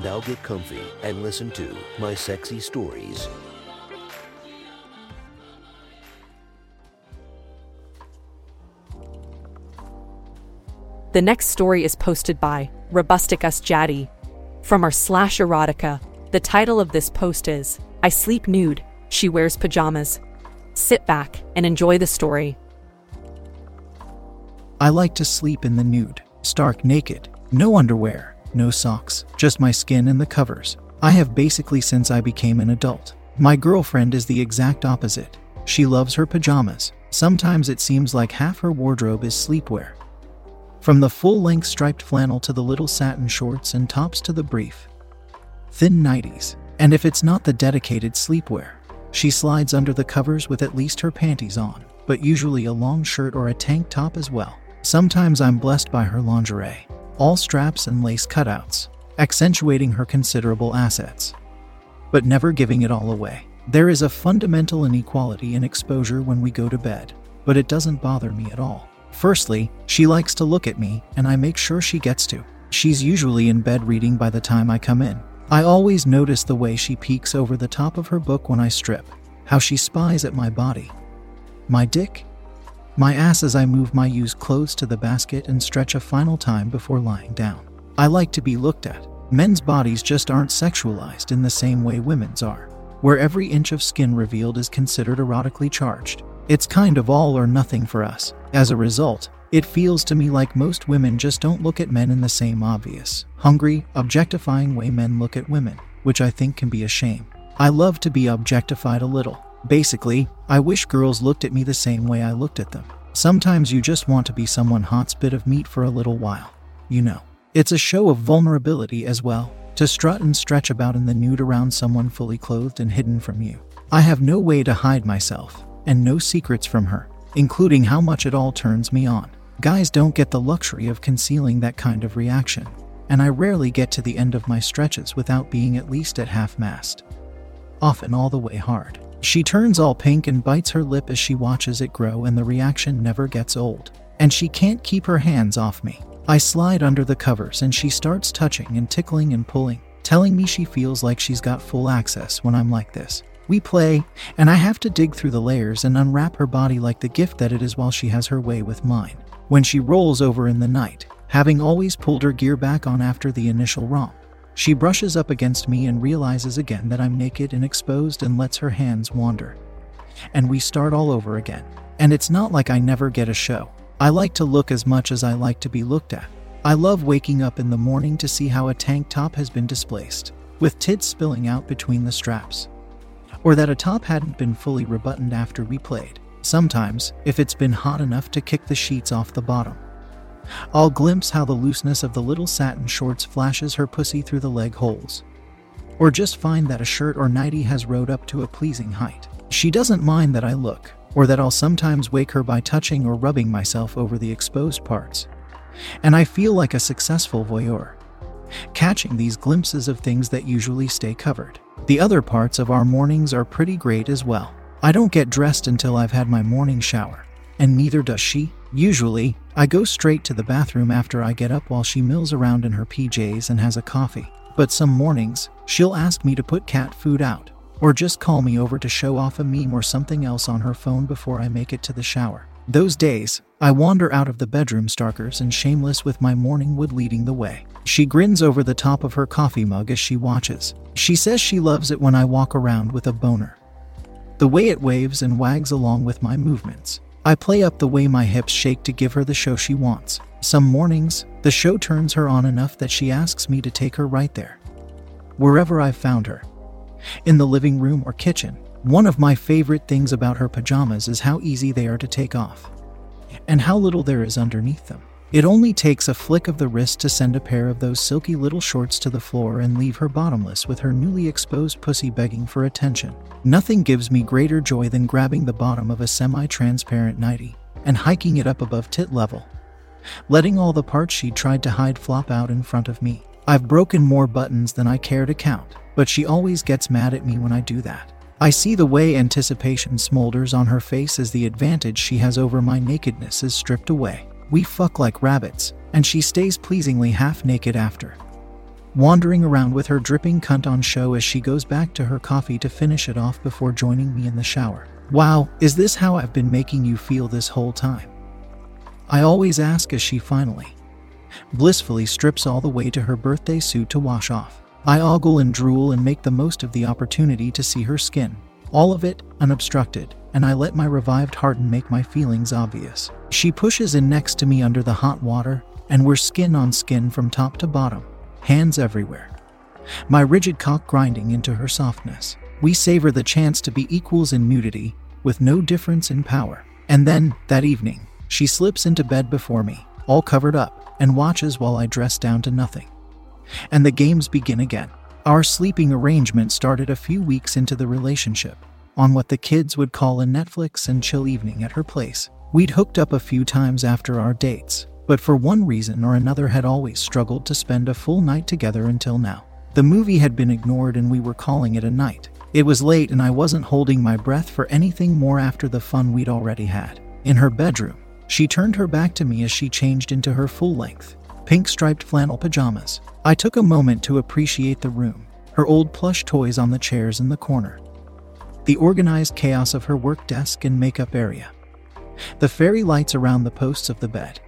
Now get comfy and listen to my sexy stories. The next story is posted by Robusticus Jaddy. From our slash erotica, the title of this post is I Sleep Nude, She Wears Pajamas. Sit back and enjoy the story. I like to sleep in the nude, stark naked, no underwear, no socks, just my skin and the covers. I have basically since I became an adult. My girlfriend is the exact opposite. She loves her pajamas. Sometimes it seems like half her wardrobe is sleepwear. From the full length striped flannel to the little satin shorts and tops to the brief, thin nighties. And if it's not the dedicated sleepwear, she slides under the covers with at least her panties on, but usually a long shirt or a tank top as well. Sometimes I'm blessed by her lingerie, all straps and lace cutouts, accentuating her considerable assets, but never giving it all away. There is a fundamental inequality in exposure when we go to bed, but it doesn't bother me at all. Firstly, she likes to look at me, and I make sure she gets to. She's usually in bed reading by the time I come in. I always notice the way she peeks over the top of her book when I strip, how she spies at my body, my dick, my ass as I move my used clothes to the basket and stretch a final time before lying down. I like to be looked at. Men's bodies just aren't sexualized in the same way women's are, where every inch of skin revealed is considered erotically charged. It's kind of all or nothing for us. As a result, it feels to me like most women just don't look at men in the same obvious, hungry, objectifying way men look at women, which I think can be a shame. I love to be objectified a little. Basically, I wish girls looked at me the same way I looked at them. Sometimes you just want to be someone hot's bit of meat for a little while. You know. It's a show of vulnerability as well, to strut and stretch about in the nude around someone fully clothed and hidden from you. I have no way to hide myself, and no secrets from her, including how much it all turns me on. Guys don't get the luxury of concealing that kind of reaction, and I rarely get to the end of my stretches without being at least at half mast. Often all the way hard. She turns all pink and bites her lip as she watches it grow, and the reaction never gets old. And she can't keep her hands off me. I slide under the covers and she starts touching and tickling and pulling, telling me she feels like she's got full access when I'm like this. We play, and I have to dig through the layers and unwrap her body like the gift that it is while she has her way with mine. When she rolls over in the night, having always pulled her gear back on after the initial romp, she brushes up against me and realizes again that I'm naked and exposed and lets her hands wander. And we start all over again. And it's not like I never get a show. I like to look as much as I like to be looked at. I love waking up in the morning to see how a tank top has been displaced, with tits spilling out between the straps. Or that a top hadn't been fully rebuttoned after we played. Sometimes, if it's been hot enough to kick the sheets off the bottom. I'll glimpse how the looseness of the little satin shorts flashes her pussy through the leg holes. Or just find that a shirt or nightie has rode up to a pleasing height. She doesn't mind that I look, or that I'll sometimes wake her by touching or rubbing myself over the exposed parts. And I feel like a successful voyeur, catching these glimpses of things that usually stay covered. The other parts of our mornings are pretty great as well. I don't get dressed until I've had my morning shower, and neither does she. Usually, I go straight to the bathroom after I get up while she mills around in her PJs and has a coffee. But some mornings, she'll ask me to put cat food out, or just call me over to show off a meme or something else on her phone before I make it to the shower. Those days, I wander out of the bedroom starkers and shameless with my morning wood leading the way. She grins over the top of her coffee mug as she watches. She says she loves it when I walk around with a boner. The way it waves and wags along with my movements. I play up the way my hips shake to give her the show she wants. Some mornings, the show turns her on enough that she asks me to take her right there. Wherever I've found her. In the living room or kitchen. One of my favorite things about her pajamas is how easy they are to take off. And how little there is underneath them. It only takes a flick of the wrist to send a pair of those silky little shorts to the floor and leave her bottomless with her newly exposed pussy begging for attention. Nothing gives me greater joy than grabbing the bottom of a semi transparent nightie and hiking it up above tit level, letting all the parts she tried to hide flop out in front of me. I've broken more buttons than I care to count, but she always gets mad at me when I do that. I see the way anticipation smolders on her face as the advantage she has over my nakedness is stripped away. We fuck like rabbits, and she stays pleasingly half naked after. Wandering around with her dripping cunt on show as she goes back to her coffee to finish it off before joining me in the shower. Wow, is this how I've been making you feel this whole time? I always ask as she finally, blissfully strips all the way to her birthday suit to wash off. I ogle and drool and make the most of the opportunity to see her skin, all of it unobstructed, and I let my revived heart make my feelings obvious. She pushes in next to me under the hot water, and we're skin on skin from top to bottom, hands everywhere. My rigid cock grinding into her softness. We savor the chance to be equals in nudity, with no difference in power. And then, that evening, she slips into bed before me, all covered up, and watches while I dress down to nothing. And the games begin again. Our sleeping arrangement started a few weeks into the relationship, on what the kids would call a Netflix and chill evening at her place. We'd hooked up a few times after our dates, but for one reason or another had always struggled to spend a full night together until now. The movie had been ignored and we were calling it a night. It was late and I wasn't holding my breath for anything more after the fun we'd already had. In her bedroom, she turned her back to me as she changed into her full length, pink striped flannel pajamas. I took a moment to appreciate the room, her old plush toys on the chairs in the corner, the organized chaos of her work desk and makeup area, the fairy lights around the posts of the bed.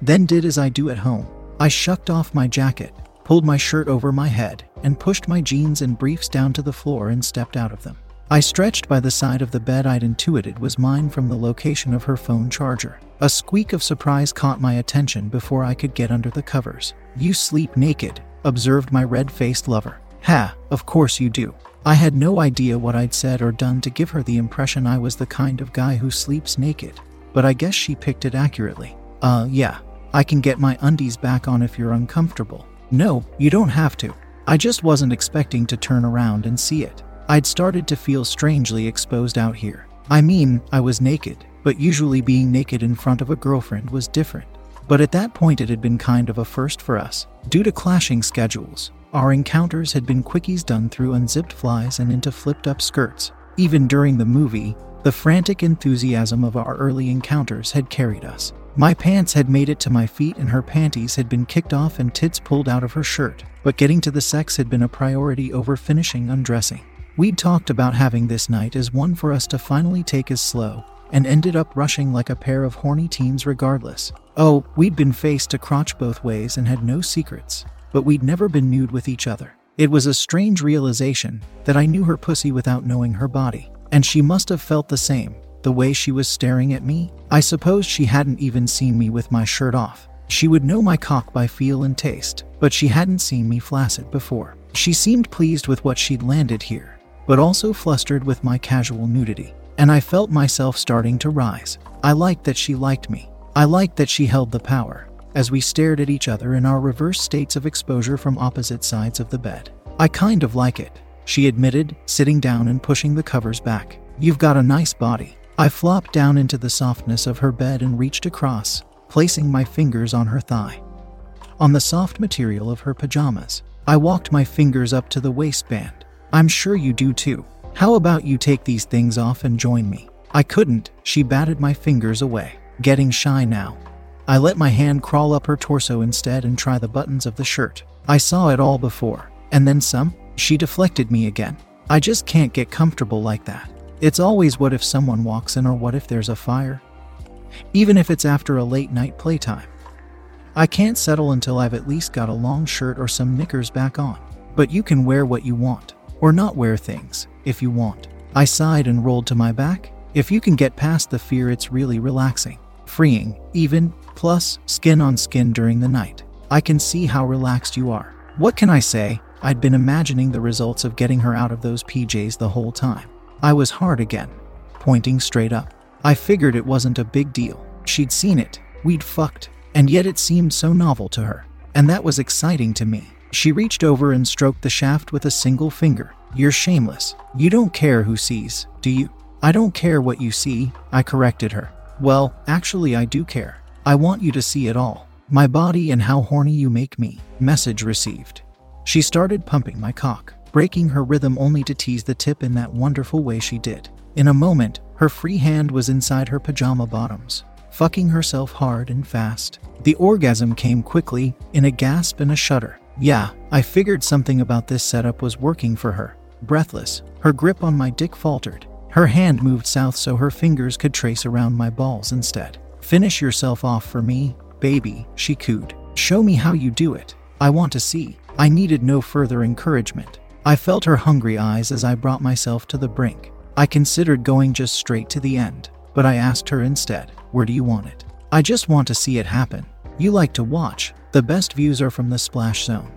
Then did as I do at home. I shucked off my jacket, pulled my shirt over my head, and pushed my jeans and briefs down to the floor and stepped out of them. I stretched by the side of the bed I'd intuited was mine from the location of her phone charger. A squeak of surprise caught my attention before I could get under the covers. You sleep naked, observed my red faced lover. Ha, of course you do. I had no idea what I'd said or done to give her the impression I was the kind of guy who sleeps naked, but I guess she picked it accurately. Uh, yeah, I can get my undies back on if you're uncomfortable. No, you don't have to. I just wasn't expecting to turn around and see it. I'd started to feel strangely exposed out here. I mean, I was naked, but usually being naked in front of a girlfriend was different. But at that point, it had been kind of a first for us. Due to clashing schedules, our encounters had been quickies done through unzipped flies and into flipped up skirts. Even during the movie, the frantic enthusiasm of our early encounters had carried us. My pants had made it to my feet and her panties had been kicked off and tits pulled out of her shirt, but getting to the sex had been a priority over finishing undressing. We'd talked about having this night as one for us to finally take as slow, and ended up rushing like a pair of horny teens regardless. Oh, we'd been faced to crotch both ways and had no secrets, but we'd never been nude with each other. It was a strange realization that I knew her pussy without knowing her body, and she must have felt the same, the way she was staring at me. I suppose she hadn't even seen me with my shirt off. She would know my cock by feel and taste, but she hadn't seen me flaccid before. She seemed pleased with what she'd landed here, but also flustered with my casual nudity. And I felt myself starting to rise. I liked that she liked me. I liked that she held the power, as we stared at each other in our reverse states of exposure from opposite sides of the bed. I kind of like it, she admitted, sitting down and pushing the covers back. You've got a nice body. I flopped down into the softness of her bed and reached across, placing my fingers on her thigh. On the soft material of her pajamas, I walked my fingers up to the waistband I'm sure you do too. How about you take these things off and join me? I couldn't, she batted my fingers away, getting shy now. I let my hand crawl up her torso instead and try the buttons of the shirt. I saw it all before, and then some. She deflected me again. I just can't get comfortable like that. It's always what if someone walks in or what if there's a fire? Even if it's after a late night playtime. I can't settle until I've at least got a long shirt or some knickers back on. But you can wear what you want. Or not wear things, if you want. I sighed and rolled to my back. If you can get past the fear, it's really relaxing, freeing, even, plus, skin on skin during the night. I can see how relaxed you are. What can I say? I'd been imagining the results of getting her out of those PJs the whole time. I was hard again, pointing straight up. I figured it wasn't a big deal. She'd seen it. We'd fucked. and yet it seemed so novel to her. And that was exciting to me. She reached over and stroked the shaft with a single finger. You're shameless. You don't care who sees, do you? I don't care what you see, I corrected her. Well, actually, I do care. I want you to see it all. My body and how horny you make me. Message received. She started pumping my cock, breaking her rhythm only to tease the tip in that wonderful way she did. In a moment, her free hand was inside her pajama bottoms, fucking herself hard and fast. The orgasm came quickly, in a gasp and a shudder. Yeah, I figured something about this setup was working for her. Breathless, her grip on my dick faltered. Her hand moved south so her fingers could trace around my balls instead. Finish yourself off for me, baby, she cooed. Show me how you do it. I want to see. I needed no further encouragement. I felt her hungry eyes as I brought myself to the brink. I considered going just straight to the end, but I asked her instead, Where do you want it? I just want to see it happen. You like to watch. The best views are from the splash zone.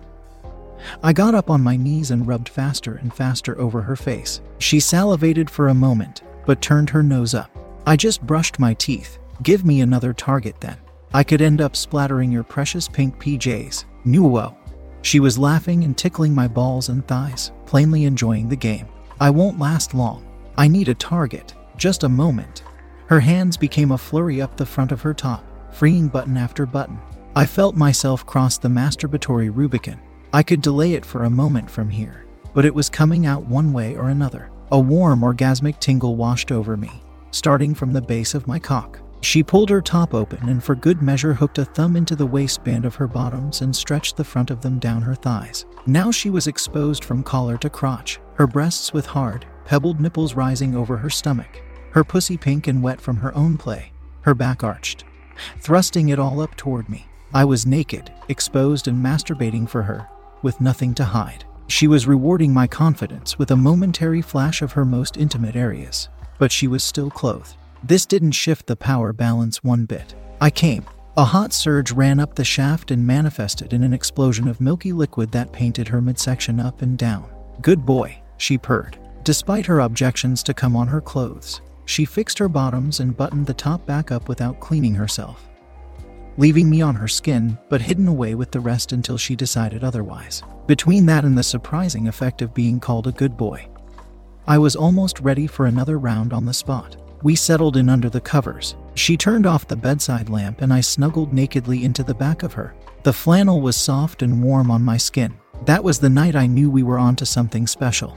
I got up on my knees and rubbed faster and faster over her face. She salivated for a moment, but turned her nose up. I just brushed my teeth. Give me another target then. I could end up splattering your precious pink PJs. Nuo. She was laughing and tickling my balls and thighs, plainly enjoying the game. I won't last long. I need a target. Just a moment. Her hands became a flurry up the front of her top, freeing button after button. I felt myself cross the masturbatory Rubicon. I could delay it for a moment from here, but it was coming out one way or another. A warm, orgasmic tingle washed over me, starting from the base of my cock. She pulled her top open and, for good measure, hooked a thumb into the waistband of her bottoms and stretched the front of them down her thighs. Now she was exposed from collar to crotch, her breasts with hard, pebbled nipples rising over her stomach, her pussy pink and wet from her own play, her back arched, thrusting it all up toward me. I was naked, exposed, and masturbating for her, with nothing to hide. She was rewarding my confidence with a momentary flash of her most intimate areas, but she was still clothed. This didn't shift the power balance one bit. I came. A hot surge ran up the shaft and manifested in an explosion of milky liquid that painted her midsection up and down. Good boy, she purred. Despite her objections to come on her clothes, she fixed her bottoms and buttoned the top back up without cleaning herself, leaving me on her skin, but hidden away with the rest until she decided otherwise. Between that and the surprising effect of being called a good boy, I was almost ready for another round on the spot. We settled in under the covers. She turned off the bedside lamp and I snuggled nakedly into the back of her. The flannel was soft and warm on my skin. That was the night I knew we were onto something special.